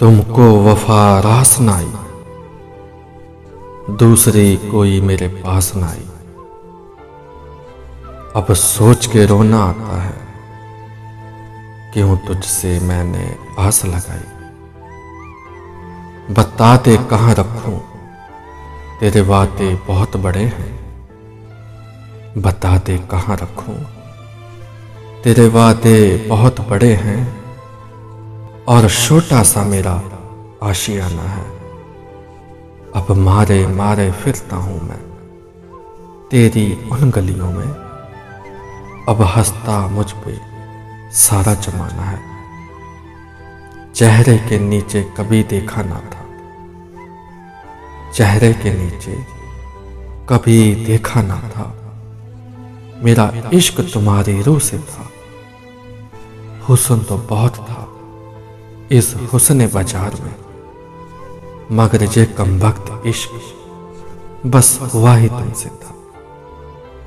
तुमको वफा रास न आई दूसरी कोई मेरे पास न आई अब सोच के रोना आता है, क्यों तुझसे मैंने आस लगाई? बता दे कहाँ रखूँ? तेरे वादे बहुत बड़े हैं। बताते कहाँ रखूँ? तेरे वादे बहुत बड़े हैं। और छोटा सा मेरा आशियाना है। अब मारे मारे फिरता हूँ मैं, तेरी उन गलियों में। अब हंसता मुझ पे सारा जमाना है। चेहरे के नीचे कभी देखा ना था। चेहरे के नीचे कभी देखा ना था। मेरा इश्क तुम्हारी रूह से था। हुसन तो बहुत था। इस हुसन बाज़ार में। मगर ये कम वक्त इश्क, बस हुआ ही तुमसे था।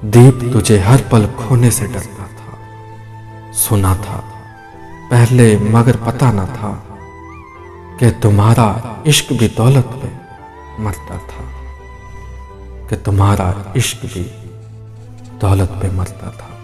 दीप तुझे हर पल खोने से डरता था, सुना था। पहले मगर पता ना था कि तुम्हारा इश्क भी दौलत में मरता था, कि तुम्हारा इश्क भी दौलत पे मरता था।